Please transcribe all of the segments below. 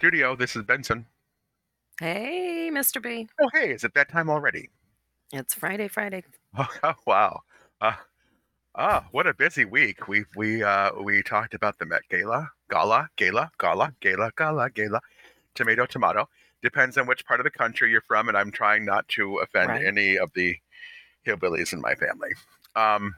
studio. This is Benson. Hey, Mr. B. Oh, hey, is it that time already? It's Friday, Friday. Oh, wow. Uh, ah, what a busy week. We we uh we talked about the Met Gala, Gala, Gala, Gala, Gala, Gala, Gala, tomato, tomato. Depends on which part of the country you're from, and I'm trying not to offend Right. any of the hillbillies in my family. Um,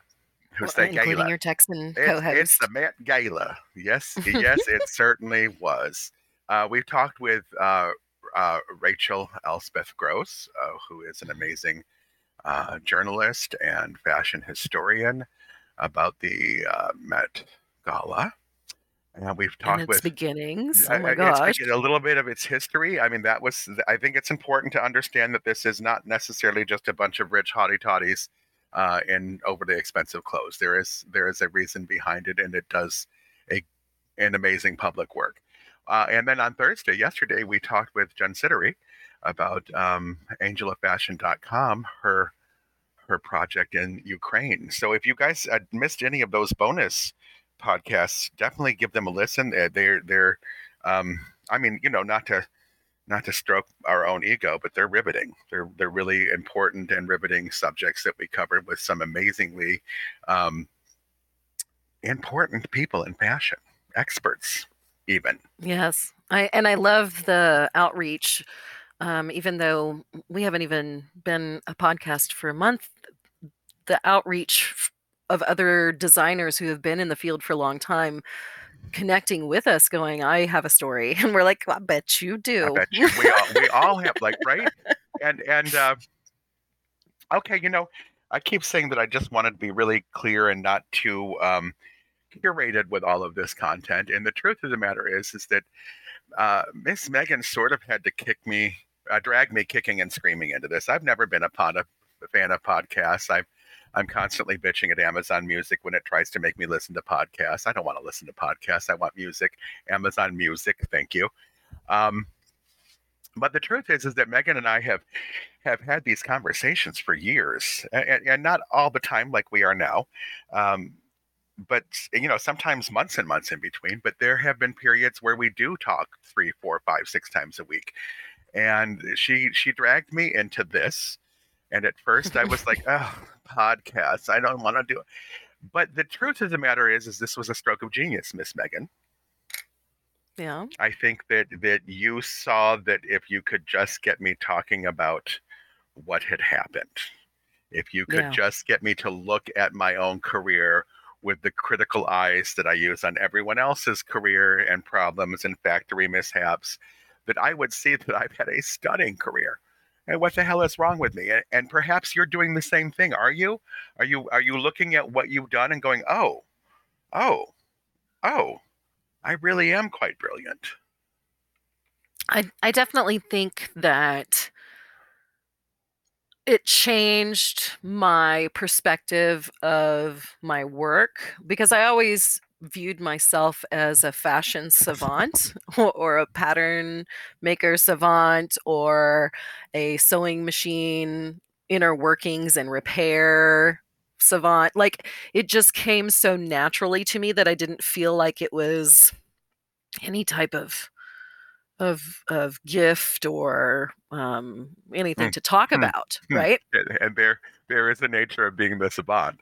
who Well, including Gala? your Texan co-host. It's the Met Gala. Yes, yes, it certainly was. Uh, we've talked with uh, uh, Rachel Elspeth Gross, uh, who is an amazing uh, journalist and fashion historian, about the uh, Met Gala. And we've and talked its with beginnings. Oh my gosh. it's a little bit of its history. I mean, that was. I think it's important to understand that this is not necessarily just a bunch of rich hottie toddies uh, in overly expensive clothes. There is there is a reason behind it, and it does a an amazing public work. Uh, and then on Thursday, yesterday, we talked with Jen Sidary about um, Angelforfashion.com, her her project in Ukraine. So if you guys uh, missed any of those bonus podcasts, definitely give them a listen. They're they're, um, I mean, you know, not to not to stroke our own ego, but they're riveting. They're they're really important and riveting subjects that we covered with some amazingly um, important people in fashion, experts, even. Yes. I and I love the outreach. Um, even though we haven't even been a podcast for a month, the outreach of other designers who have been in the field for a long time connecting with us going i have a story and we're like i bet you do bet you we all we all have like right and and uh, okay, you know, I keep saying that I just wanted to be really clear and not too um, curated with all of this content. And the truth of the matter is, is that uh, Miss Megan sort of had to kick me, uh, drag me kicking and screaming into this. I've never been a, pod, a fan of podcasts. I've I'm constantly bitching at Amazon Music when it tries to make me listen to podcasts. I don't want to listen to podcasts. I want music. Amazon Music, thank you. Um, but the truth is, is that Megan and I have have had these conversations for years, and, and not all the time like we are now, um, but you know sometimes months and months in between. But there have been periods where we do talk three, four, five, six times a week, and she she dragged me into this, and at first I was like, oh, podcasts, I don't want to do it. But the truth of the matter is, is this was a stroke of genius, Miss Megan. yeah I think that that you saw that if you could just get me talking about what had happened, if you could Yeah. just get me to look at my own career with the critical eyes that I use on everyone else's career and problems and factory mishaps, that I would see that I've had a stunning career. And what the hell is wrong with me? And, and perhaps you're doing the same thing. Are you? Are you are you looking at what you've done and going, oh, oh, oh, I really am quite brilliant. I I definitely think that it changed my perspective of my work because I always viewed myself as a fashion savant or, a pattern maker savant or a sewing machine inner workings and repair savant. Like it just came so naturally to me that I didn't feel like it was any type of of of gift or um, anything Mm, to talk mm, about, mm. right? and there there is the nature of being the savant.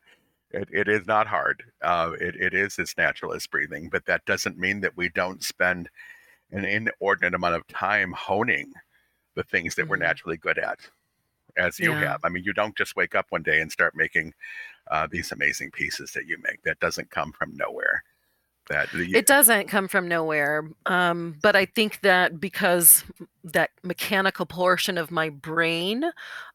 It, it is not hard. Uh, it, it is as natural as breathing, but that doesn't mean that we don't spend an inordinate amount of time honing the things that we're Mhm. naturally good at, as you Yeah. have. I mean, you don't just wake up one day and start making uh, these amazing pieces that you make. That doesn't come from nowhere. That It doesn't come from nowhere, um, but I think that because that mechanical portion of my brain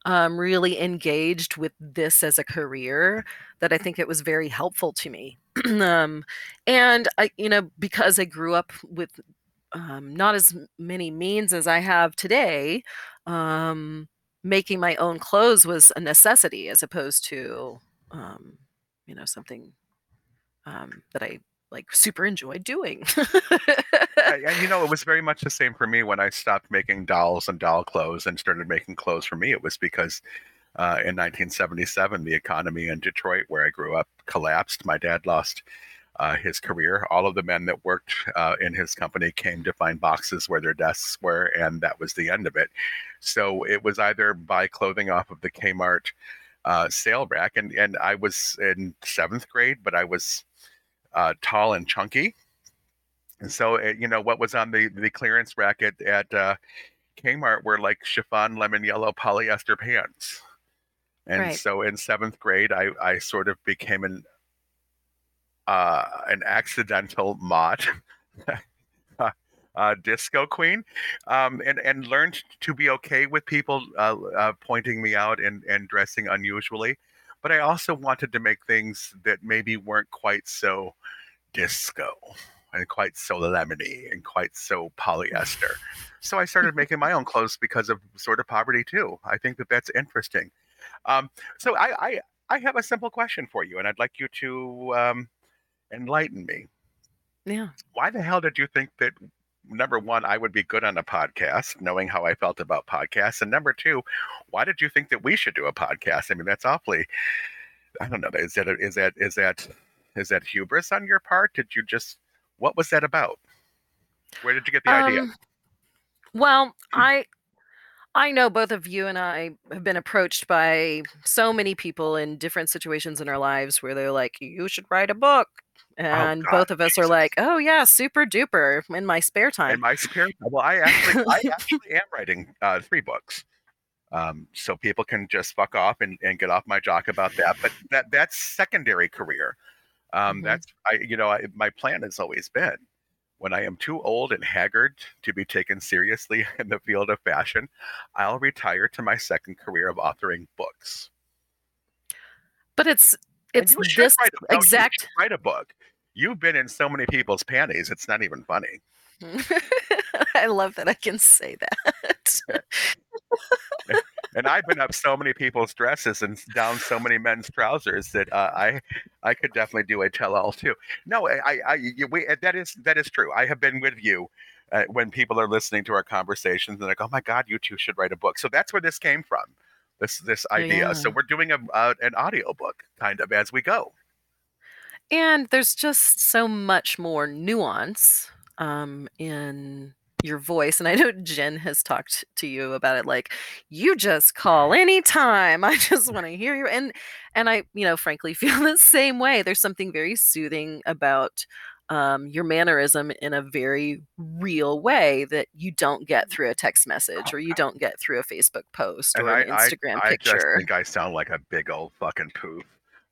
um, really engaged with this as a career, that I think it was very helpful to me. um, and I, you know, because I grew up with um, not as many means as I have today, um, making my own clothes was a necessity as opposed to, um, you know, something um, that I like super enjoyed doing. and, you know, it was very much the same for me when I stopped making dolls and doll clothes and started making clothes for me. It was because uh, in 1977, the economy in Detroit, where I grew up, collapsed. My dad lost uh, his career. All of the men that worked uh, in his company came to find boxes where their desks were, and that was the end of it. So it was either buy clothing off of the Kmart uh, sale rack, and and I was in seventh grade, but I was uh, tall and chunky, and so it, you know what was on the the clearance rack at at uh, Kmart were like chiffon lemon yellow polyester pants. And Right. so in seventh grade, I, I sort of became an uh, an accidental mod, uh, uh, disco queen, um, and and learned to be okay with people uh, uh, pointing me out and and dressing unusually. But I also wanted to make things that maybe weren't quite so disco and quite so lemony and quite so polyester. So I started making my own clothes because of sort of poverty too. I think that that's interesting. Um, so I, I I have a simple question for you, and I'd like you to um, enlighten me. Yeah. Why the hell did you think that? Number one, I would be good on a podcast, knowing how I felt about podcasts. And number two, why did you think that we should do a podcast? I mean, that's awfully. I don't know. Is that is that is that is that hubris on your part? Did you just what was that about? Where did you get the idea? Um, well, I I know both of you and I have been approached by so many people in different situations in our lives where they're like, "You should write a book," and God, both of us are like, "Oh yeah, super duper!" In my spare time. In my spare time, well, I actually I actually am writing uh, three books. Um, so people can just fuck off and, and get off my jock about that. But that that's secondary career. Um, Mhm. That's I you know I, my plan has always been when I am too old and haggard to be taken seriously in the field of fashion, I'll retire to my second career of authoring books. But it's it's this write a, exact. write a book. You've been in so many people's panties; it's not even funny. I love that I can say that. and I've been up so many people's dresses and down so many men's trousers that uh, I I could definitely do a tell-all too. No, I, I you, we, that is that is true. I have been with you uh, when people are listening to our conversations and like, oh my God, you two should write a book. So that's where this came from. This this idea. So we're doing a uh, an audio book kind of as we go. And there's just so much more nuance um, in your voice. And I know Jen has talked to you about it. Like, you just call anytime. I just want to hear you. And and I, you know, frankly feel the same way. There's something very soothing about um, your mannerism in a very real way that you don't get through a text message or you don't get through a Facebook post And or I, an I, Instagram I just picture. think I sound like a big old fucking poof.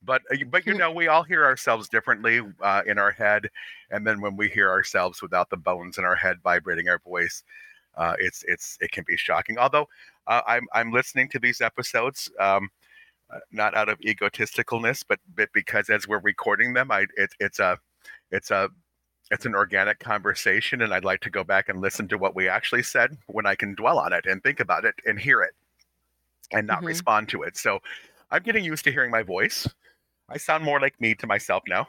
But uh, you- but you Mm. know we all hear ourselves differently uh, in our head, and then when we hear ourselves without the bones in our head vibrating our voice, uh, it's it's it can be shocking. Although uh, I'm I'm listening to these episodes. Um, uh, not out of egotisticalness, but, but because as we're recording them, I it, it's a it's a it's an organic conversation, and I'd like to go back and listen to what we actually said when I can dwell on it and think about it and hear it and not Mhm. respond to it. So I'm getting used to hearing my voice. I sound more like me to myself now.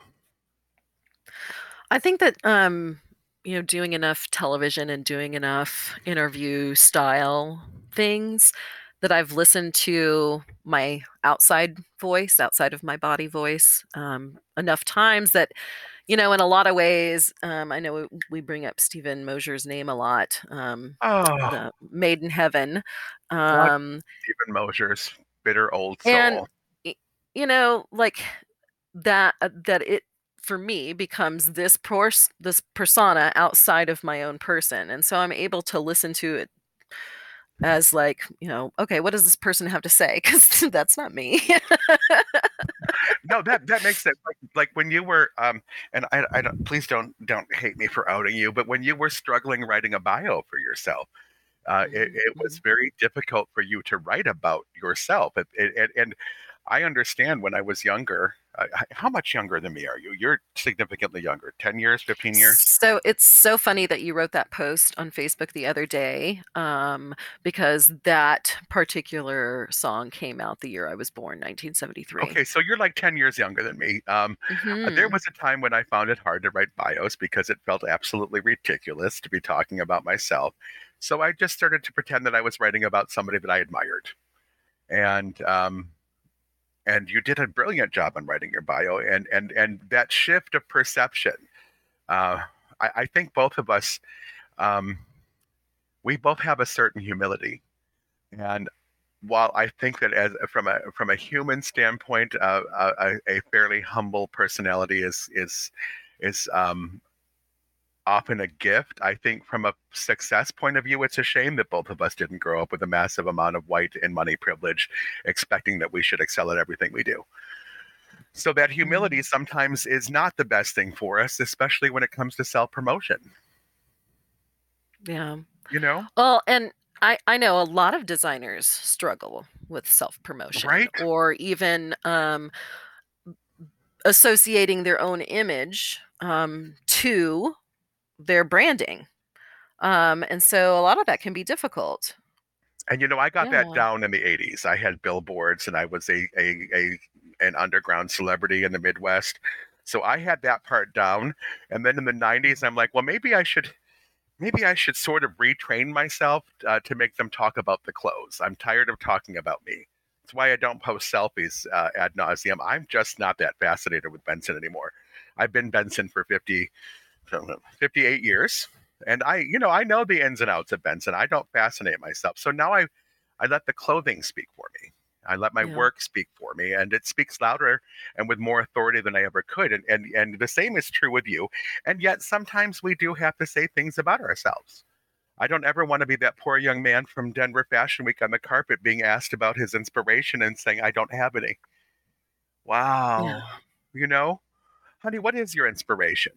I think that um, you know, doing enough television and doing enough interview style things that I've listened to my outside voice, outside of my body voice, um, enough times that, you know, in a lot of ways, um, I know we, bring up Stephen Mosier's name a lot, um, Oh, Made in Heaven. Um, Stephen Mosier's bitter old soul. and you know like that uh, that it for me becomes this pers- this persona outside of my own person and so i'm able to listen to it as like you know okay what does this person have to say because that's not me no, that that makes sense. Like like when you were um, and I I don't please don't don't hate me for outing you, but when you were struggling writing a bio for yourself. Uh, it, it was very difficult for you to write about yourself, it, it, it- and I understand when I was younger. H- how much younger than me are you? You're significantly younger, ten years, fifteen years. so it's so funny that you wrote that post on facebook the other day um, because that particular song came out the year i was born 1973 Okay, so you're like ten years younger than me. Um, Uh, There Mhm. was a time when I found it hard to write bios because it felt absolutely ridiculous to be talking about myself. So I just started to pretend that I was writing about somebody that I admired. And um, and you did a brilliant job on writing your bio and and and that shift of perception uh, I, I, think both of us um, we both have a certain humility. And while I think that as from a from a human standpoint, uh, a, a, fairly humble personality is is is um, often a gift. I think from a success point of view, it's a shame that both of us didn't grow up with a massive amount of white and money privilege, expecting that we should excel at everything we do. So that humility mm-hmm. sometimes is not the best thing for us, especially when it comes to self promotion. Yeah. You know? Well, and I, I know a lot of designers struggle with self promotion right? or even um, associating their own image um, to their branding. Um, and so a lot of that can be difficult. And you know, I got yeah. that down in the 80s. I had billboards and I was a, a, a an underground celebrity in the Midwest. So I had that part down. And then in the 90s, I'm like, well, maybe I should maybe I should sort of retrain myself uh, to make them talk about the clothes. I'm tired of talking about me. That's why I don't post selfies uh, ad nauseum. I'm just not that fascinated with Benson anymore. I've been Benson for 50, 58 years. And I, you know, I know the ins and outs of Benson. I don't fascinate myself. So now I, I let the clothing speak for me. I let my yeah. work speak for me, and it speaks louder and with more authority than I ever could. And and and the same is true with you. And yet sometimes we do have to say things about ourselves. I don't ever want to be that poor young man from Denver Fashion Week on the carpet being asked about his inspiration and saying I don't have any. Wow. Yeah. You know, honey, what is your inspiration?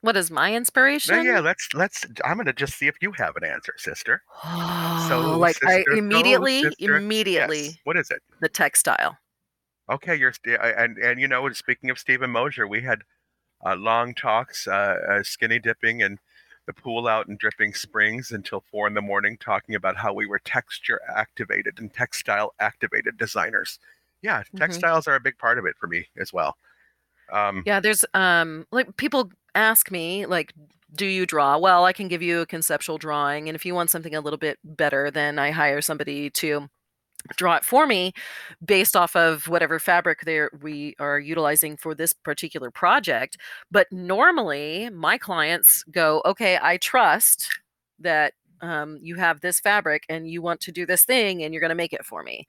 What is my inspiration? Yeah, yeah, let's let's. I'm gonna just see if you have an answer, sister. so, like sister, I immediately, immediately. Yes. What is it? The textile. Okay, you're and and you know, speaking of Stephen Mosier, we had uh, long talks, uh, uh, skinny dipping and the pool out in Dripping Springs until four in the morning, talking about how we were texture activated and textile activated designers. Yeah, mm-hmm. textiles are a big part of it for me as well. Um, yeah, there's um like people ask me like do you draw? Well i can give you a conceptual drawing and if you want something a little bit better then i hire somebody to draw it for me based off of whatever fabric there we are utilizing for this particular project. But normally my clients go okay i trust that um, you have this fabric and you want to do this thing and you're going to make it for me.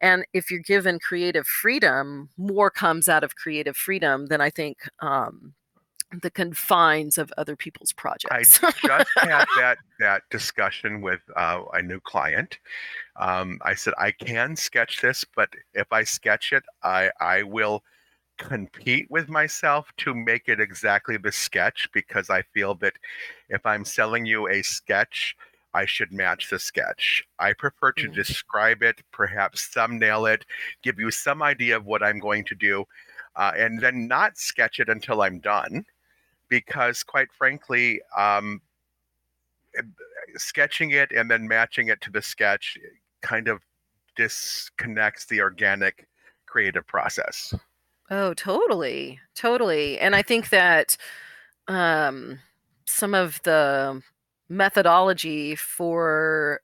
And if you're given creative freedom more comes out of creative freedom than i think um, the confines of other people's projects. I just had that that discussion with uh, a new client. Um, I said I can sketch this, but if I sketch it, I I will compete with myself to make it exactly the sketch because I feel that if I'm selling you a sketch, I should match the sketch. I prefer to mm. describe it, perhaps thumbnail it, give you some idea of what I'm going to do, uh, and then not sketch it until I'm done because quite frankly um, eh, sketching it and then matching it to the sketch kind of disconnects the organic creative process. Oh totally totally and i think that um, some of the methodology for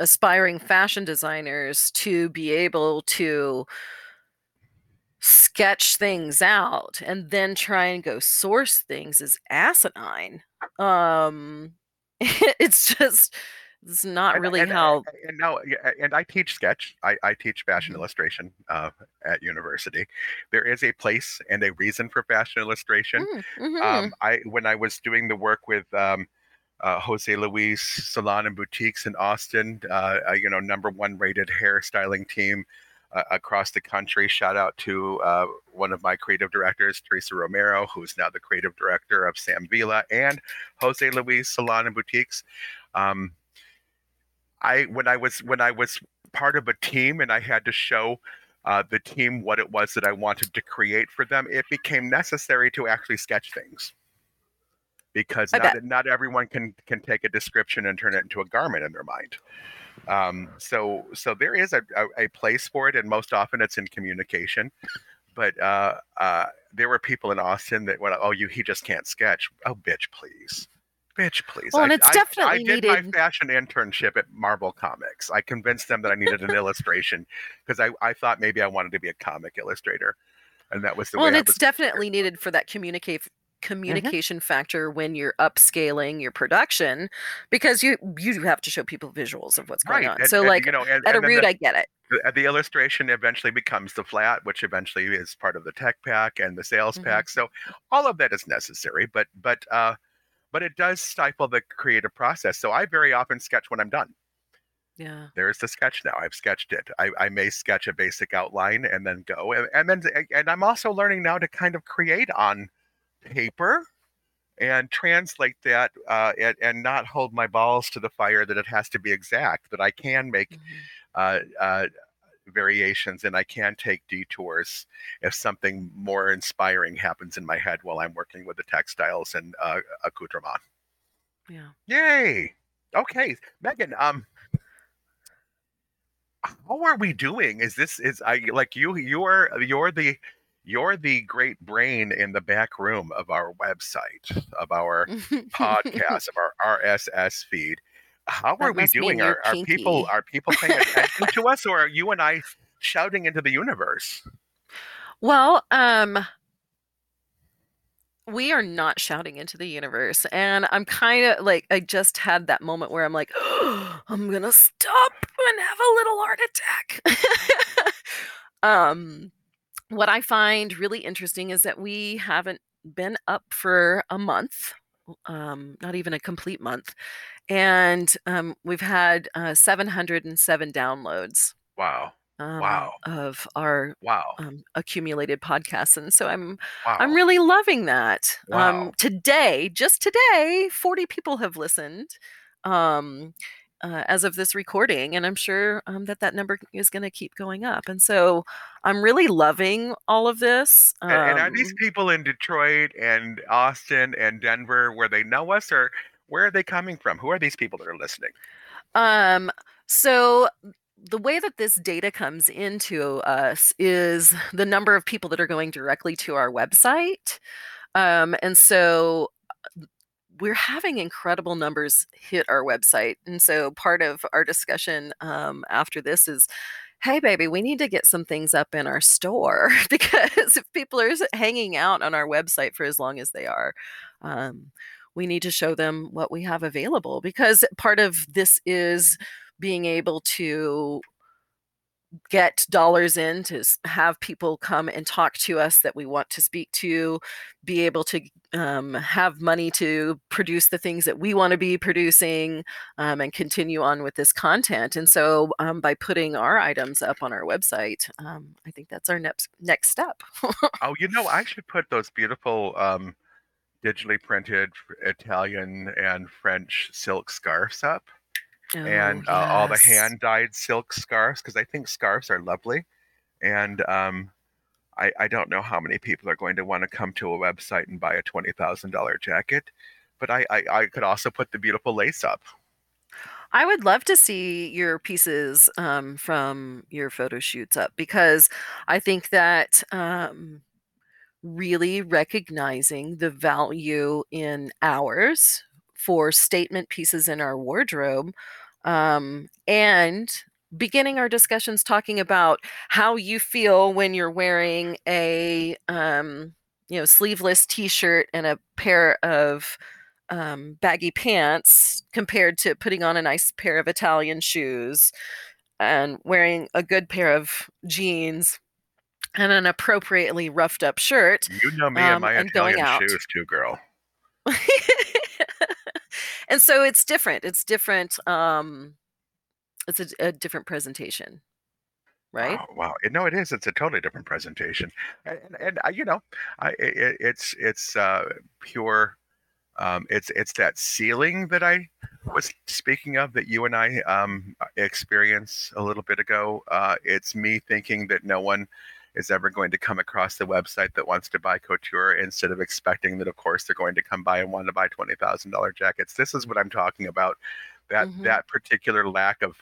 aspiring fashion designers to be able to sketch things out and then try and go source things is asinine. Um, it's just it's not really and, how. And, and now, and I teach sketch. I, I teach fashion mm-hmm. illustration uh, at university. There is a place and a reason for fashion illustration. Mm, mm-hmm. Um, I when I was doing the work with. Um, uh, Jose Luis Salon and Boutiques in Austin, uh, you know, number one rated hairstyling team uh, across the country. Shout out to uh, one of my creative directors, Teresa Romero, who's now the creative director of Sam Villa and Jose Luis Salon and Boutiques. Um, I when I was when I was part of a team and I had to show uh, the team what it was that I wanted to create for them, it became necessary to actually sketch things because not, not everyone can can take a description and turn it into a garment in their mind. Um, so so there is a, a, a, place for it, and most often it's in communication. But uh, uh, there were people in Austin that went, "Oh, you he just can't sketch." Oh, bitch, please. Bitch, please. Well, and it's I- definitely I, did needed. my fashion internship at Marvel Comics. I convinced them that I needed an illustration because I, I thought maybe I wanted to be a comic illustrator, and that was the well, and I it's definitely needed for that communicate communication factor when you're upscaling your production because you you have to show people visuals of what's going right. on. and- so and, like you know, and, at a root, the, I get it. the, the illustration eventually becomes the flat, which eventually is part of the tech pack and the sales Mhm. pack. So all of that is necessary, but but uh, but it does stifle the creative process. So I very often sketch when I'm done. Yeah. there's the sketch now. I've sketched it. I, I may sketch a basic outline and then go. And, and then and I'm also learning now to kind of create on paper and translate that uh, and, and not hold my balls to the fire that it has to be exact. That I can make Mhm. uh, uh, variations and I can take detours if something more inspiring happens in my head while I'm working with the textiles and uh, accoutrement. Yeah. Yay! Okay, Megan. Um, how are we doing? Is this is I like you? You're you're the you're the great brain in the back room of our website, of our podcast, of our RSS feed. How That are we doing? Are, are people are people paying attention to us, or are you and I shouting into the universe? Well, um, we are not shouting into the universe. And I'm kind of like, I just had that moment where I'm like, I'm going to stop and have a little heart attack. um, what I find really interesting is that we haven't been up for a month, um, not even a complete month. And um, we've had uh, 707 downloads Wow! um, Wow. of our Wow! um, accumulated podcasts. And so I'm Wow! I'm really loving that. Wow. Um, today, just today, 40 people have listened um, uh, as of this recording, and I'm sure um, that that number is going to keep going up. And so I'm really loving all of this. And, and are these Um, people in Detroit and Austin and Denver where they know us, or where are they coming from? Who are these people that are listening? Um, so the way that this data comes into us is the number of people that are going directly to our website. Um, and so we're having incredible numbers hit our website. And so part of our discussion um, after this is hey, baby, we need to get some things up in our store because if people are hanging out on our website for as long as they are, um, we need to show them what we have available because part of this is being able to get dollars in to have people come and talk to us that we want to speak to be able to um, have money to produce the things that we want to be producing um, and continue on with this content. And so um, by putting our items up on our website um, i think that's our next next step. Oh, you know, I should put those beautiful um, digitally printed Italian and French silk scarves up, and Oh, uh, all the hand dyed silk scarves because I think scarves are lovely, and um, I, I don't know how many people are going to want to come to a website and buy a twenty thousand dollar jacket, but I, I I could also put the beautiful lace up. I would love to see your pieces um, from your photo shoots up because I think that um, really recognizing the value in ours for statement pieces in our wardrobe um, and beginning our discussions talking about how you feel when you're wearing a um, you know sleeveless t-shirt and a pair of um, baggy pants compared to putting on a nice pair of Italian shoes and wearing a good pair of jeans and an appropriately roughed up shirt. You know me Um, and my and going Italian shoes too, girl. and so it's different. It's different. Um, it's a, a different presentation, right? Wow, wow. Know, it is. It's a totally different presentation, and, and, and uh, you know, I, it, it's it's uh, pure. Um, it's it's that ceiling that I was speaking of that you and I um, a little bit ago. Uh, it's me thinking that no one is ever going to come across the website that wants to buy couture instead of expecting that of course they're going to come by and want to buy twenty thousand dollar jackets. This is what I'm talking about. That Mhm. that particular lack of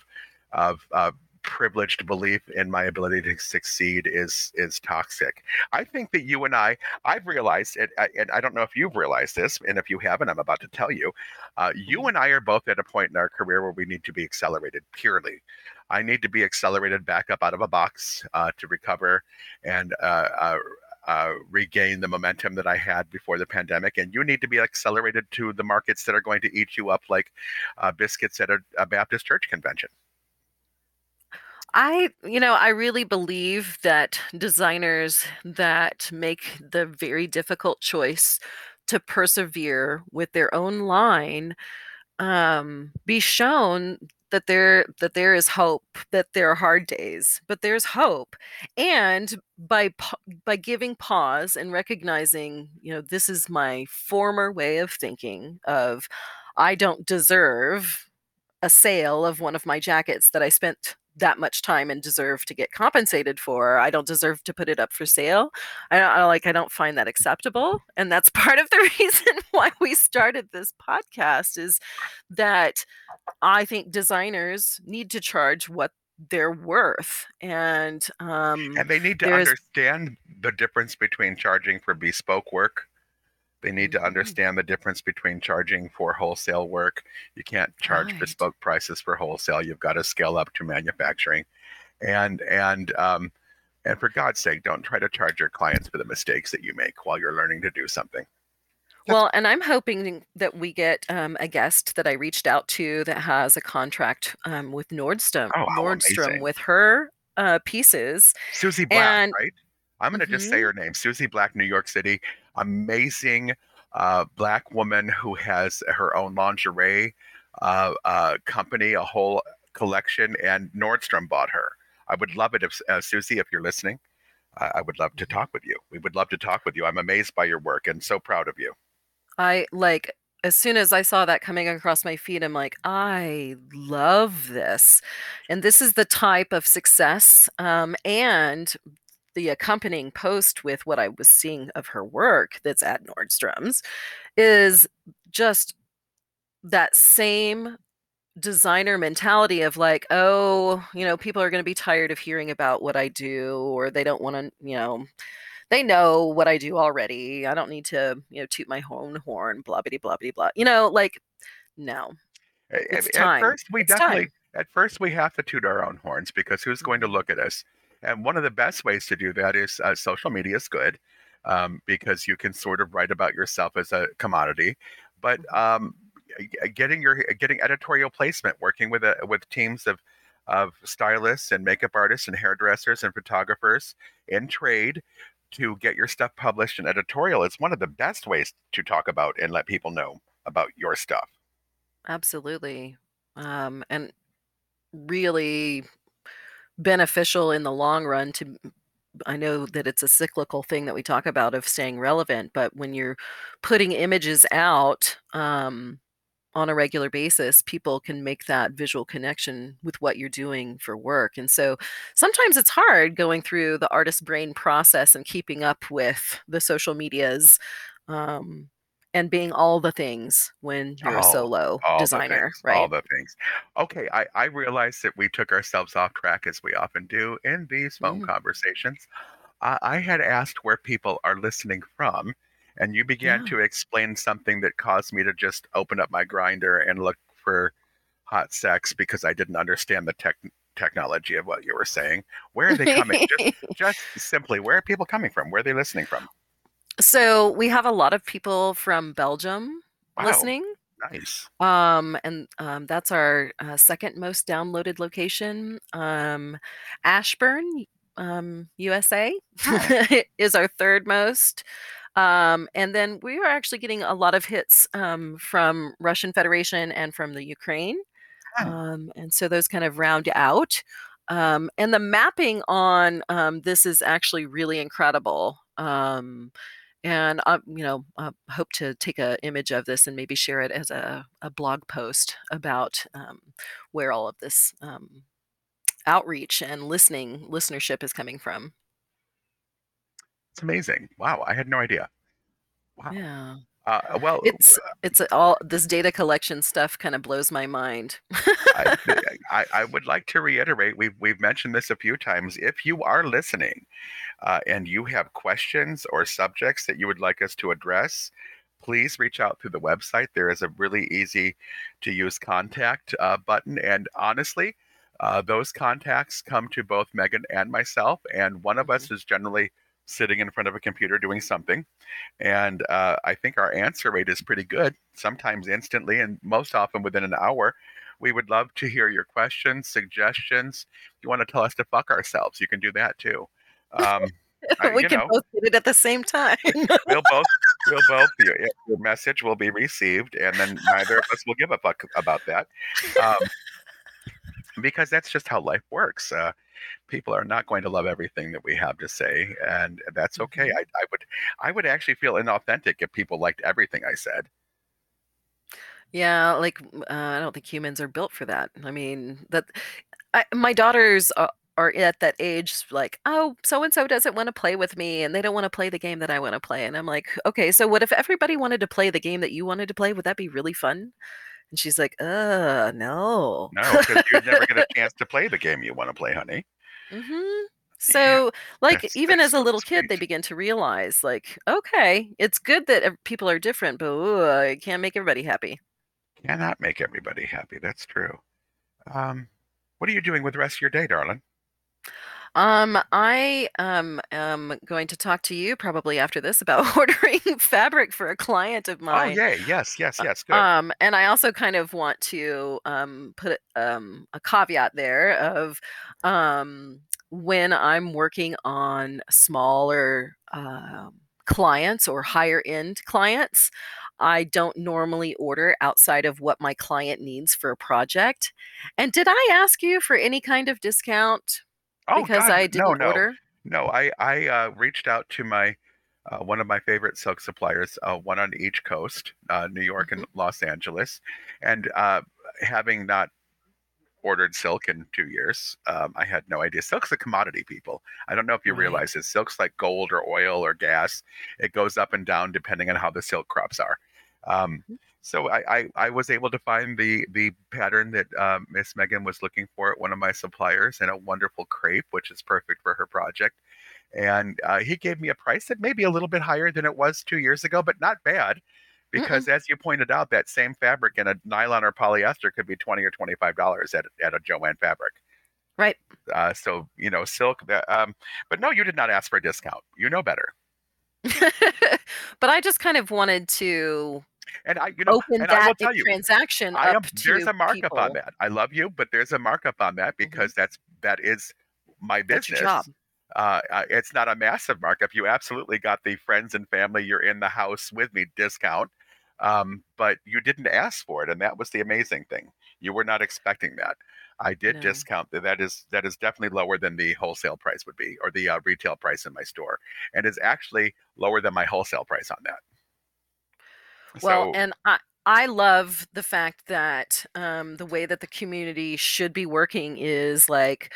of uh, privileged belief in my ability to succeed is is toxic. I think that you and I, I've realized, and I, and I don't know if you've realized this, and if you haven't, I'm about to tell you. Uh, you Mm-hmm. and I are both at a point in our career where we need to be accelerated purely. I need to be accelerated back up out of a box uh, to recover and uh, uh, uh, regain the momentum that I had before the pandemic. And you need to be accelerated to the markets that are going to eat you up like uh, biscuits at a, a Baptist church convention. I, you know, I really believe that designers that make the very difficult choice to persevere with their own line um, be shown that there that there is hope, that there are hard days, but there's hope. And by by giving pause and recognizing, you know, this is my former way of thinking of I don't deserve a sale of one of my jackets that I spent that much time and deserve to get compensated for. I don't deserve to put it up for sale. I don't I, like I don't find that acceptable, and that's part of the reason why we started this podcast is that I think designers need to charge what they're worth and um And they need to understand the difference between charging for bespoke work. They need to Mhm. understand the difference between charging for wholesale work. You can't charge Right. bespoke prices for wholesale. You've got to scale up to manufacturing. And and um, and for God's sake, don't try to charge your clients for the mistakes that you make while you're learning to do something. Well, and I'm hoping that we get um, a guest that I reached out to that has a contract um, with Nordstrom, Oh, how Nordstrom amazing. with her uh, pieces. Susie Black, And right? I'm going to just say Mhm. her name. Susie Black, New York City. Amazing uh, black woman who has her own lingerie uh, uh, company, a whole collection, and Nordstrom bought her. I would love it if, uh, Susie, if you're listening, I I would love to talk with you. We would love to talk with you. I'm amazed by your work and so proud of you. I like as soon as I saw that coming across my feed, I'm like, I love this. And this is the type of success um, and the accompanying post with what I was seeing of her work that's at Nordstrom's is just that same designer mentality of like, oh, you know, people are going to be tired of hearing about what I do, or they don't want to, you know, they know what I do already. I don't need to, you know, toot my own horn, blah, blah, blah, blah, blah. You know, like, no, it's At, at first, we It's definitely, time. at first, we have to toot our own horns because who's mm. going to look at us? And one of the best ways to do that is uh, social media is good um, because you can sort of write about yourself as a commodity, but um, getting your getting editorial placement, working with a, with teams of of stylists and makeup artists and hairdressers and photographers in trade to get your stuff published in editorial is one of the best ways to talk about and let people know about your stuff. Absolutely. Um, and really beneficial in the long run to I know that it's a cyclical thing that we talk about of staying relevant, but when you're putting images out um, on a regular basis, people can make that visual connection with what you're doing for work. And so sometimes it's hard going through the artist brain process and keeping up with the social medias um, and being all the things when you're a Oh, solo all designer, things, all right? the things. Okay, I, I realized that we took ourselves off track as we often do in these phone Mhm. conversations. I, I had asked where people are listening from, and you began Yeah. to explain something that caused me to just open up my Grindr and look for hot sex because I didn't understand the tech technology of what you were saying. Where are they coming? just, just simply, where are people coming from? Where are they listening from? So we have a lot of people from Belgium Wow, listening. nice. Um, and um, that's our uh, second most downloaded location. Um, Ashburn, um, USA, Oh, is our third most. Um, and then we are actually getting a lot of hits um, from Russian Federation and from the Ukraine. oh, Um, and so those kind of round out. Um, and the mapping on um, this is actually really incredible. And I, you know, I hope to take an image of this and maybe share it as a, a blog post about um, where all of this um, outreach and listening listenership is coming from. it's amazing. Wow, I had no idea. Wow. Yeah. Uh, well, It's it's all this data collection stuff kind of blows my mind. I, I, I would like to reiterate we've, we've mentioned this a few times. If you are listening uh, and you have questions or subjects that you would like us to address, please reach out through the website. There is a really easy to use contact uh, button. And honestly, uh, those contacts come to both Megan and myself. And one of us is generally sitting in front of a computer doing something. And uh, I think our answer rate is pretty good, sometimes instantly, and most often within an hour. We would love to hear your questions, suggestions. If you want to tell us to fuck ourselves, you can do that too. Um, I- we can know. both get it at the same time. we'll both we'll both your, your message will be received and then neither of us will give a fuck about that um, because that's just how life works uh, people are not going to love everything that we have to say and that's okay Mhm. I, I would i would actually feel inauthentic if people liked everything i said Yeah, like uh, I don't think humans are built for that. I mean, that I, my daughters are, are at that age, like, oh, so and so doesn't want to play with me, and they don't want to play the game that I want to play. And I'm like, okay, so what if everybody wanted to play the game that you wanted to play? Would that be really fun? And she's like, uh, no. no because you'd never get a chance to play the game you want to play honey hmm So, like, that's- even that's as a little kid, they begin to realize, like, okay, it's good that people are different, but ooh, I can't make everybody happy. cannot make everybody happy that's true. Um, what are you doing with the rest of your day darling Um, I um am going to talk to you probably after this about ordering fabric for a client of mine. oh mine. yay yes yes yes good Um, and I also kind of want to um put um a caveat there of um when I'm working on smaller um clients or higher end clients, I don't normally order outside of what my client needs for a project. And did I ask you for any kind of discount? Oh because God, I didn't no order? No, I I uh, reached out to my uh, one of my favorite silk suppliers, uh, one on each coast, uh, New York and Los Angeles, and uh, having not ordered silk in two years, um, I had no idea. Silk's a commodity, people. I don't know if you Right. realize this. Silk's like gold or oil or gas. It goes up and down depending on how the silk crops are. Um, Mhm. So I, I, I was able to find the the pattern that um, Miss Megan was looking for at one of my suppliers in a wonderful crepe, which is perfect for her project. And uh, he gave me a price that may be a little bit higher than it was two years ago, but not bad. Because as you pointed out, that same fabric in a nylon or polyester could be twenty or twenty-five dollars at at a Joann fabric. Right. Uh, so you know, silk. Um, but no, you did not ask for a discount. You know better. but I just kind of wanted to And I, you know, open and I will that tell you, transaction I am. up to There's a markup on that. I love you, but there's a markup on that because that's that is my business. Uh, uh, it's not a massive markup. You absolutely got the friends and family you're in the house with me discount, um, but you didn't ask for it, and that was the amazing thing. You were not expecting that. I did No. discount that. That is that is definitely lower than the wholesale price would be, or the uh, retail price in my store, and is actually lower than my wholesale price on that. Well, so, and I I love the fact that um, the way that the community should be working is like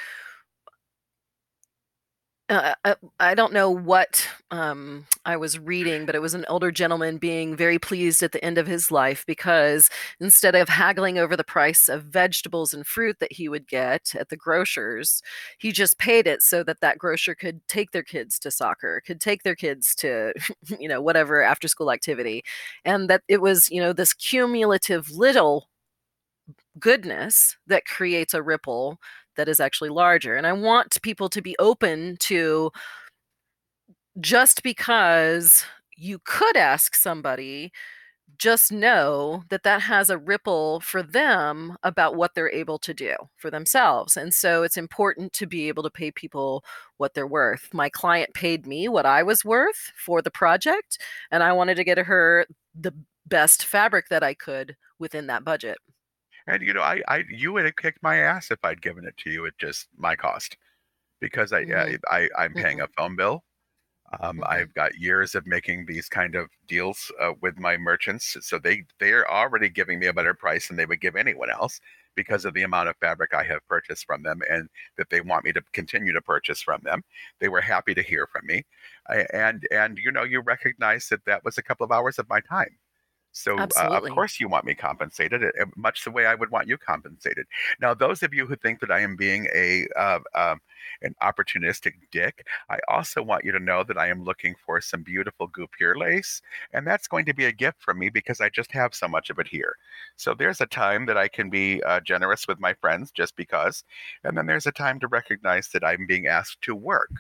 uh, uh, I don't know what um, I was reading, but it was an older gentleman being very pleased at the end of his life because instead of haggling over the price of vegetables and fruit that he would get at the grocers, he just paid it so that that grocer could take their kids to soccer, could take their kids to, you know, whatever after school activity. And that it was, you know, this cumulative little goodness that creates a ripple that is actually larger. And I want people to be open to just because you could ask somebody, just know that that has a ripple for them about what they're able to do for themselves. And so it's important to be able to pay people what they're worth. My client paid me what I was worth for the project, and I wanted to get her the best fabric that I could within that budget. And you know, I, I, you would have kicked my ass if I'd given it to you at just my cost, because I, Mhm. I, I I'm paying a phone bill. Um. I've got years of making these kind of deals uh, with my merchants, so they they are already giving me a better price than they would give anyone else because of the amount of fabric I have purchased from them and that they want me to continue to purchase from them. They were happy to hear from me. and and you know, you recognize that that was a couple of hours of my time. So uh, of course you want me compensated, uh, much the way I would want you compensated. Now, those of you who think that I am being a uh, um, an opportunistic dick, I also want you to know that I am looking for some beautiful guipure lace, and that's going to be a gift from me because I just have so much of it here. So there's a time that I can be uh, generous with my friends just because, and then there's a time to recognize that I'm being asked to work,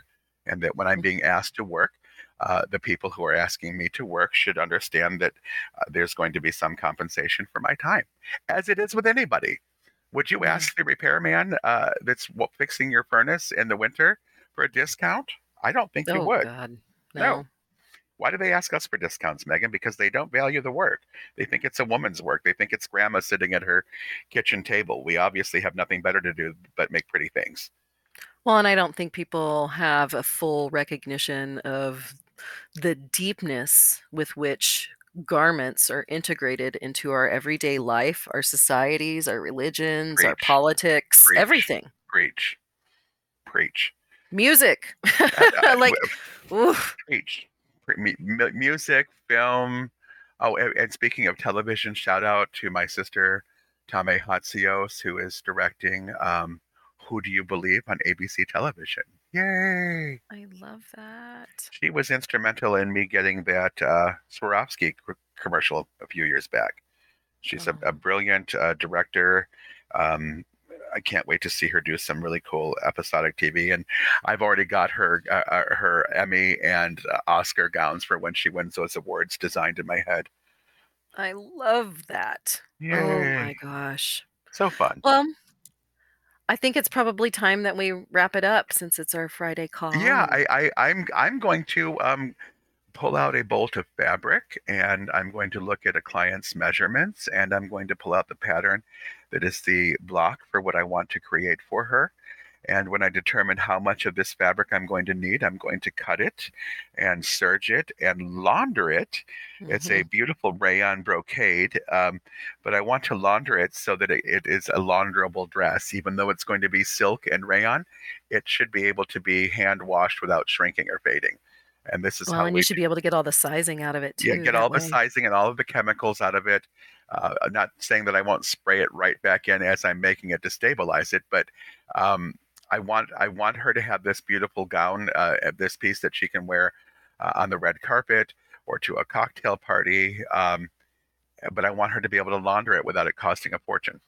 and that when I'm mm. being asked to work, uh, the people who are asking me to work should understand that uh, there's going to be some compensation for my time, as it is with anybody. Would you ask the repairman uh, that's fixing your furnace in the winter for a discount? I don't think oh, you would. God. No. no. Why do they ask us for discounts, Megan? Because they don't value the work. They think it's a woman's work. They think it's grandma sitting at her kitchen table. We obviously have nothing better to do but make pretty things. Well, and I don't think people have a full recognition of the deepness with which garments are integrated into our everyday life, our societies, our religions, Preach. our politics, Preach. everything. Preach. Preach. Music. like, Preach. music, film. Oh, and, and, speaking of television, shout out to my sister, Tame Hatsios, who is directing um, Who Do You Believe on ABC television. Yay! I love that. She was instrumental in me getting that uh, Swarovski commercial a few years back. She's oh. a, a, brilliant uh, director. Um, I can't wait to see her do some really cool episodic TV. And I've already got her uh, uh her Emmy and uh, Oscar gowns for when she wins those awards designed in my head. I love that. Yay. Oh my gosh. So fun. Well, I think it's probably time that we wrap it up since it's our Friday call. Yeah, I, I I'm I'm going to um pull out a bolt of fabric and I'm going to look at a client's measurements and I'm going to pull out the pattern that is the block for what I want to create for her. And when I determine how much of this fabric I'm going to need, I'm going to cut it and serge it and launder it. Mm-hmm. It's a mm-hmm. beautiful rayon brocade, um, but I want to launder it so that it, it is a launderable dress. Even though it's going to be silk and rayon, it should be able to be hand washed without shrinking or fading. And this is well, how and we, you should be able to get all the sizing out of it too. Yeah, get all way. the sizing and all of the chemicals out of it. Uh, I'm not saying that I won't spray it right back in as I'm making it to stabilize it, but um, I want I want her to have this beautiful gown, uh, this piece that she can wear uh, on the red carpet or to a cocktail party. Um, but I want her to be able to launder it without it costing a fortune.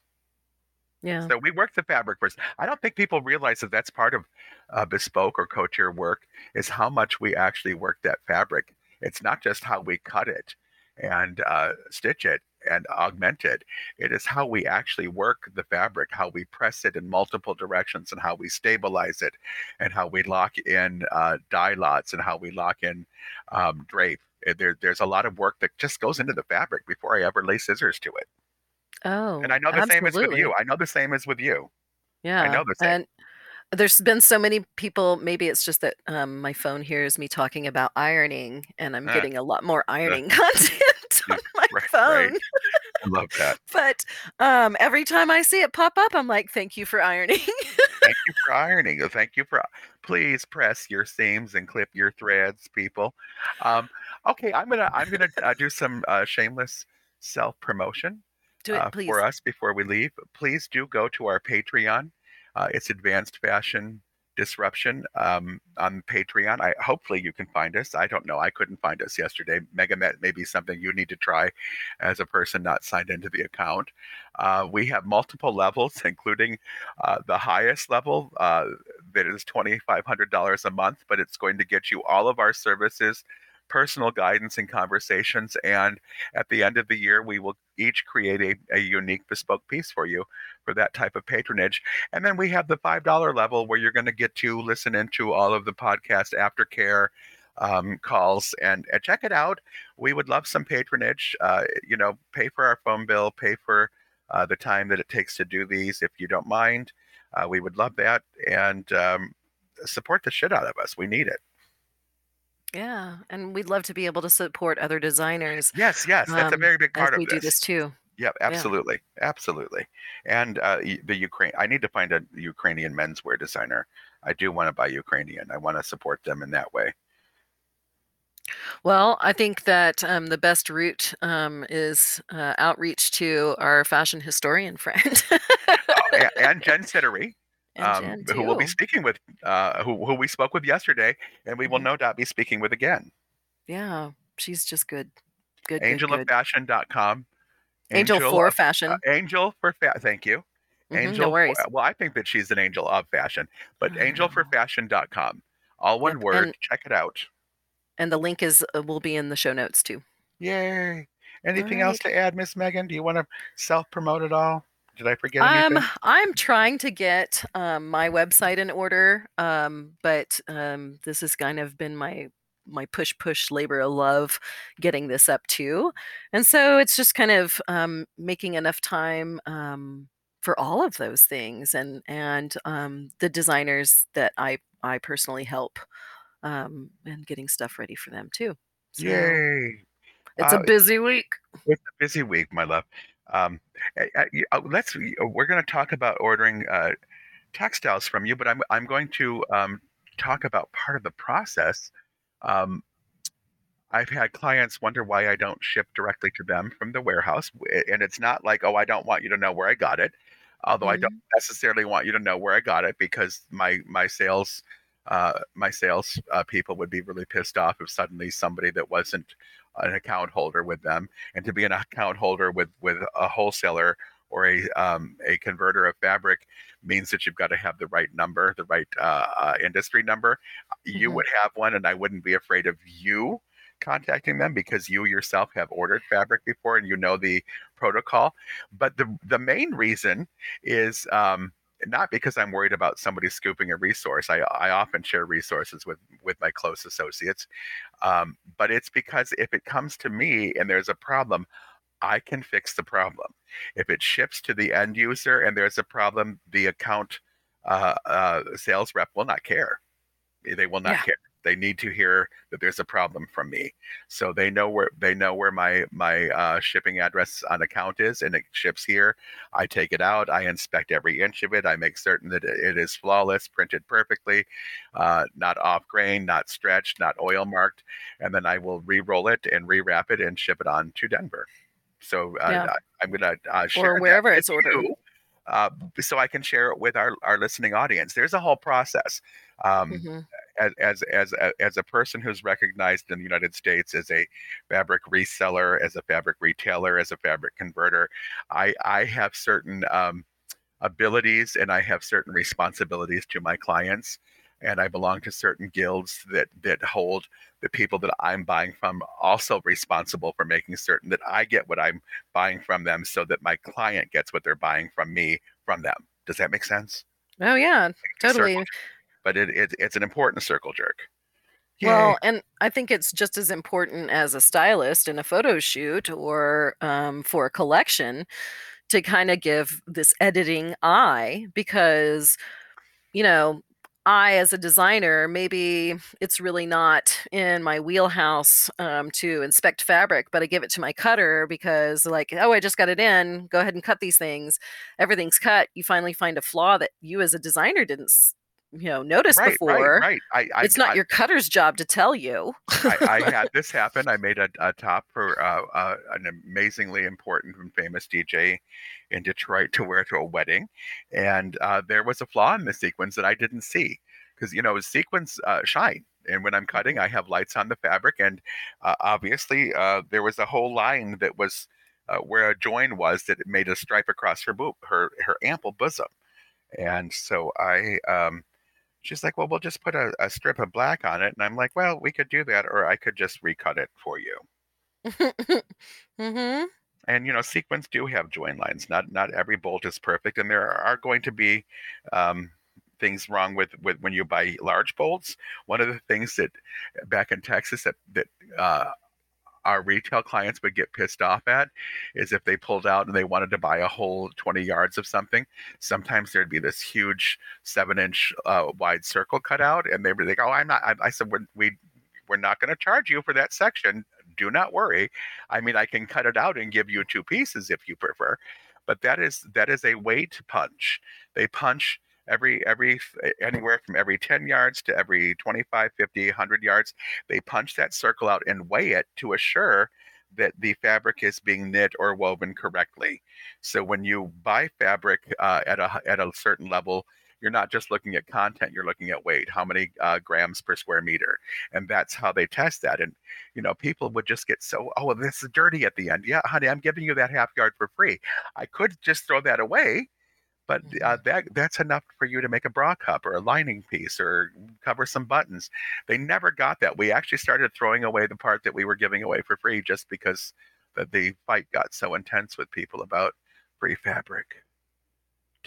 Yeah. So we work the fabric first. I don't think people realize that that's part of uh, bespoke or couture work is how much we actually work that fabric. It's not just how we cut it and uh, stitch it and augmented. It is how we actually work the fabric, how we press it in multiple directions, and how we stabilize it, and how we lock in uh, dye lots, and how we lock in um, drape. Eh, there, there's a lot of work that just goes into the fabric before I ever lay scissors to it. Oh, and I know the absolutely. same as with you. I know the same as with you. Yeah, I know the same. And there's been so many people. Maybe it's just that um, my phone hears me talking about ironing, and I'm uh, getting a lot more ironing uh, content right, phone. Right. I love that. but um, every time I see it pop up, I'm like, "Thank you for ironing." thank you for ironing. Thank you for. Please press your seams and clip your threads, people. Um, okay, I'm gonna I'm gonna uh, do some uh, shameless self promotion uh, for us before we leave. Please do go to our Patreon. Uh, it's Advanced Fashion disruption um, on Patreon. I hopefully you can find us. I don't know. I couldn't find us yesterday. Megamet may be something you need to try as a person not signed into the account. Uh, we have multiple levels, including uh, the highest level uh, that is twenty five hundred dollars a month, but it's going to get you all of our services personal guidance and conversations. And at the end of the year, we will each create a, a unique bespoke piece for you for that type of patronage. And then we have the $5 level where you're going to get to listen into all of the podcast aftercare um, calls and, and, check it out. We would love some patronage. Uh, you know, pay for our phone bill, pay for uh, the time that it takes to do these if you don't mind. Uh, we would love that and um, support the shit out of us. We need it. Yeah, and we'd love to be able to support other designers Yes, yes, that's a um, very big as part of it. we do this too. Yeah, absolutely, absolutely. And uh, the Ukraine, I need to find a Ukrainian menswear designer. I do want to buy Ukrainian. I want to support them in that way. Well, I think that um, the best route um, is uh, outreach to our fashion historian friend. oh, and, and Jen Sidary. Um, who will be speaking with, uh, who, who we spoke with yesterday, and we will mm-hmm. no doubt be speaking with again. Yeah, she's just good. Good. Angel.fashion.com. Angel, angel for fashion. Uh, angel for fashion. Thank you. Mm-hmm, angel. No worries. For, well, I think that she's an angel of fashion, but angelforfashion.com. All one yep. word. And, Check it out. And the link is uh, will be in the show notes too. Yay! Anything right. else to add, Miss Megan? Do you want to self promote at all? Did I forget anything? Um, I'm trying to get um, my website in order, um, but um, this has kind of been my my push push labor of love getting this up too, and so it's just kind of um, making enough time um, for all of those things, and and um, the designers that I I personally help, um, and getting stuff ready for them too. So Yay! It's uh, a busy week. It's a busy week, my love. Um, uh, let's. We're going to talk about ordering uh, textiles from you, but I'm I'm going to um, talk about part of the process. Um, I've had clients wonder why I don't ship directly to them from the warehouse, and it's not like oh I don't want you to know where I got it, although mm-hmm. I don't mm-hmm. necessarily want you to know where I got it because my my sales uh, my sales uh, people would be really pissed off if suddenly somebody that wasn't an account holder with them, and to be an account holder with with a wholesaler or a um, a converter of fabric means that you've got to have the right number, the right uh, uh, industry number. Mm-hmm. You would have one, and I wouldn't be afraid of you contacting them because you yourself have ordered fabric before and you know the protocol. But the the main reason is um, not because I'm worried about somebody scooping a resource. I, I often share resources with with my close associates, um, but it's because if it comes to me and there's a problem, I can fix the problem. If it ships to the end user and there's a problem, the account uh, uh, sales rep will not care. They will not yeah. care they need to hear that there's a problem from me so they know where they know where my my uh, shipping address on account is and it ships here i take it out i inspect every inch of it i make certain that it is flawless printed perfectly uh, not off grain not stretched not oil marked and then i will re-roll it and rewrap it and ship it on to denver so uh, yeah. I, am going to uh, share or wherever it's ordered you, uh, so I can share it with our, our listening audience. There's a whole process. Um, mm-hmm as as as a, as a person who's recognized in the United States as a fabric reseller, as a fabric retailer, as a fabric converter, I I have certain um, abilities and I have certain responsibilities to my clients, and I belong to certain guilds that that hold the people that I'm buying from also responsible for making certain that I get what I'm buying from them, so that my client gets what they're buying from me from them. Does that make sense? Oh yeah, totally but it, it it's an important circle jerk. Yay. Well, and I think it's just as important as a stylist in a photo shoot or um, for a collection to kind of give this editing eye because, you know, I, as a designer, maybe it's really not in my wheelhouse um, to inspect fabric, but I give it to my cutter because, like, oh, I just got it in. Go ahead and cut these things. Everything's cut. You finally find a flaw that you, as a designer, didn't you know noticed right, before. Right, right. I, it's not your cutter's job to tell you. I, I, had this happen. I made a, a top for uh, uh, an amazingly important and famous DJ in Detroit to wear to a wedding, and uh, there was a flaw in the sequins that I didn't see because you know sequins uh, shine. And when I'm cutting, I have lights on the fabric, and uh, obviously uh, there was a whole line that was where a join was that made a stripe across her boob, her her ample bosom and so I um, she's like, well, we'll just put a, a, strip of black on it. And I'm like, well, we could do that, or I could just recut it for you. mm-hmm. And you know, sequins do have join lines. Not not every bolt is perfect, and there are going to be um, things wrong with with when you buy large bolts. One of the things that back in Texas that that uh, our retail clients would get pissed off at is if they pulled out and they wanted to buy a whole 20 yards of something. Sometimes there'd be this huge seven inch uh, wide circle cut out, and they were like, "Oh, I'm not." I, I said, "We're we, we're not going to charge you for that section. do not worry. I mean, I can cut it out and give you two pieces if you prefer, but that is that is a weight punch. They punch every every anywhere from every 10 yards to every 25 50 100 yards they punch that circle out and weigh it to assure that the fabric is being knit or woven correctly. So when you buy fabric uh, at a at a certain level you're not just looking at content you're looking at weight how many uh, grams per square meter and that's how they test that and you know people would just get so oh this is dirty at the end. Yeah honey i'm giving you that half yard for free. I could just throw that away but uh, mm-hmm. that that's enough for you to make a bra cup or a lining piece or cover some buttons. They never got that. We actually started throwing away the part that we were giving away for free just because the, the fight got so intense with people about free fabric.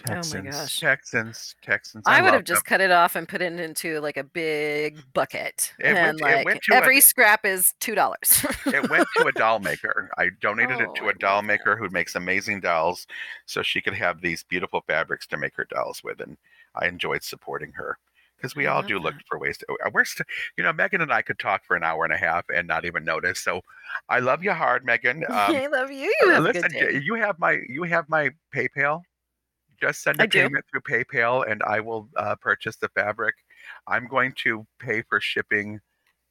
Texans, oh my gosh. Texans, Texans. I, I would have just cut it off and put it into like a big bucket. It and went, like every a, scrap is two dollars. it went to a doll maker. I donated oh, it to a doll maker who makes amazing dolls, so she could have these beautiful fabrics to make her dolls with, and I enjoyed supporting her because we I all do that. look for ways to. Uh, we're, st- you know, Megan and I could talk for an hour and a half and not even notice. So, I love you hard, Megan. Um, I love you. you have listen, you have my you have my PayPal. Just send a I payment do. through PayPal, and I will uh, purchase the fabric. I'm going to pay for shipping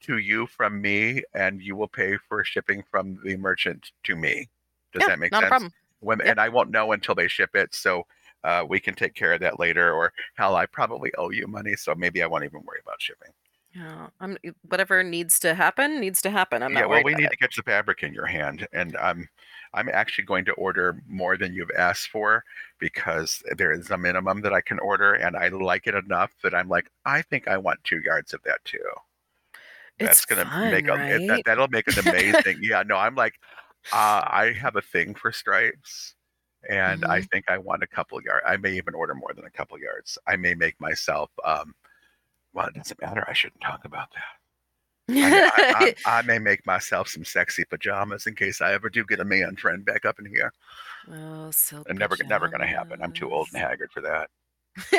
to you from me, and you will pay for shipping from the merchant to me. Does yeah, that make not sense? A problem. When, yep. And I won't know until they ship it, so uh, we can take care of that later. Or hell, I probably owe you money, so maybe I won't even worry about shipping. Yeah, I'm, whatever needs to happen needs to happen. I'm not yeah, well, we need it. to get the fabric in your hand, and I'm I'm actually going to order more than you've asked for because there is a minimum that I can order, and I like it enough that I'm like, I think I want two yards of that too. That's gonna fun, make a right? that, that'll make an amazing. yeah, no, I'm like, uh, I have a thing for stripes, and mm-hmm. I think I want a couple yards. I may even order more than a couple yards. I may make myself. Um, well, it doesn't matter. I shouldn't talk about that. I, I, I, may make myself some sexy pajamas in case I ever do get a man friend back up in here. Oh, so never, never going to happen. I'm too old and haggard for that.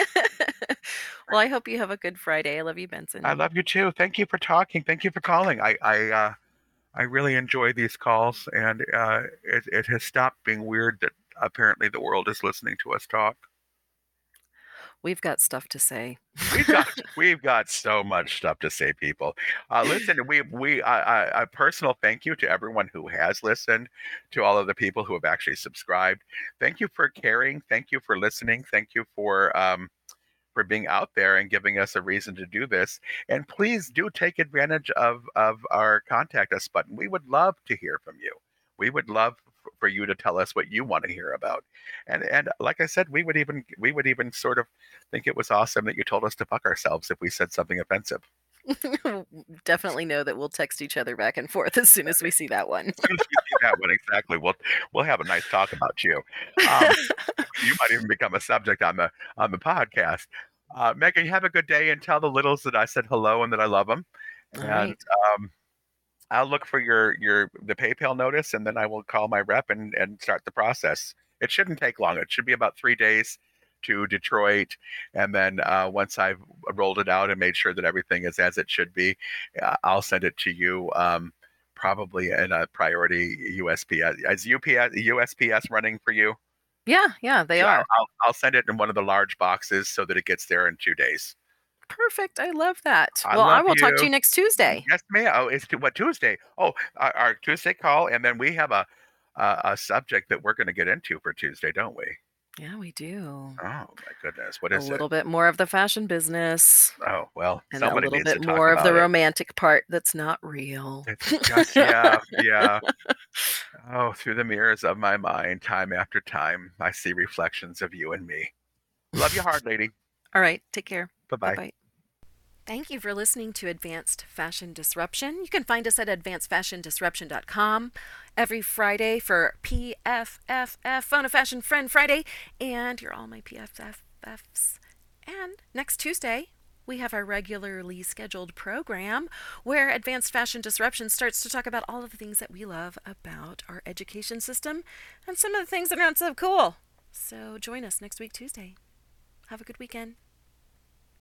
well, I hope you have a good Friday. I love you, Benson. I love you too. Thank you for talking. Thank you for calling. I, I, uh, I really enjoy these calls, and uh, it, it has stopped being weird that apparently the world is listening to us talk. We've got stuff to say. we've got we've got so much stuff to say, people. Uh, listen, we we uh, a personal thank you to everyone who has listened, to all of the people who have actually subscribed. Thank you for caring. Thank you for listening. Thank you for um, for being out there and giving us a reason to do this. And please do take advantage of of our contact us button. We would love to hear from you. We would love for you to tell us what you want to hear about. And and like I said, we would even we would even sort of think it was awesome that you told us to fuck ourselves if we said something offensive. Definitely know that we'll text each other back and forth as soon as we see that one. as soon as we see that one, exactly. We'll we'll have a nice talk about you. Um, you might even become a subject on the on the podcast. Uh, Megan, you have a good day and tell the littles that I said hello and that I love them. All and right. um, I'll look for your your the PayPal notice, and then I will call my rep and and start the process. It shouldn't take long. It should be about three days to Detroit, and then uh, once I've rolled it out and made sure that everything is as it should be, uh, I'll send it to you. Um, probably in a priority USPS. Is UPS USPS running for you? Yeah, yeah, they are. I'll, I'll send it in one of the large boxes so that it gets there in two days. Perfect. I love that. I well, I will you. talk to you next Tuesday. Yes, ma'am. Oh, it's what Tuesday? Oh, our, our Tuesday call, and then we have a a, a subject that we're going to get into for Tuesday, don't we? Yeah, we do. Oh my goodness, what a is little bit more of the fashion business, Oh well, and a little bit more of the it. romantic part that's not real. Just yeah, yeah. Oh, through the mirrors of my mind, time after time, I see reflections of you and me. Love you hard, lady. All right, take care. Bye bye. Thank you for listening to Advanced Fashion Disruption. You can find us at advancedfashiondisruption.com every Friday for PFFF, Phone a Fashion Friend Friday, and you're all my PFFFs. And next Tuesday, we have our regularly scheduled program where Advanced Fashion Disruption starts to talk about all of the things that we love about our education system and some of the things that are not so cool. So join us next week, Tuesday. Have a good weekend.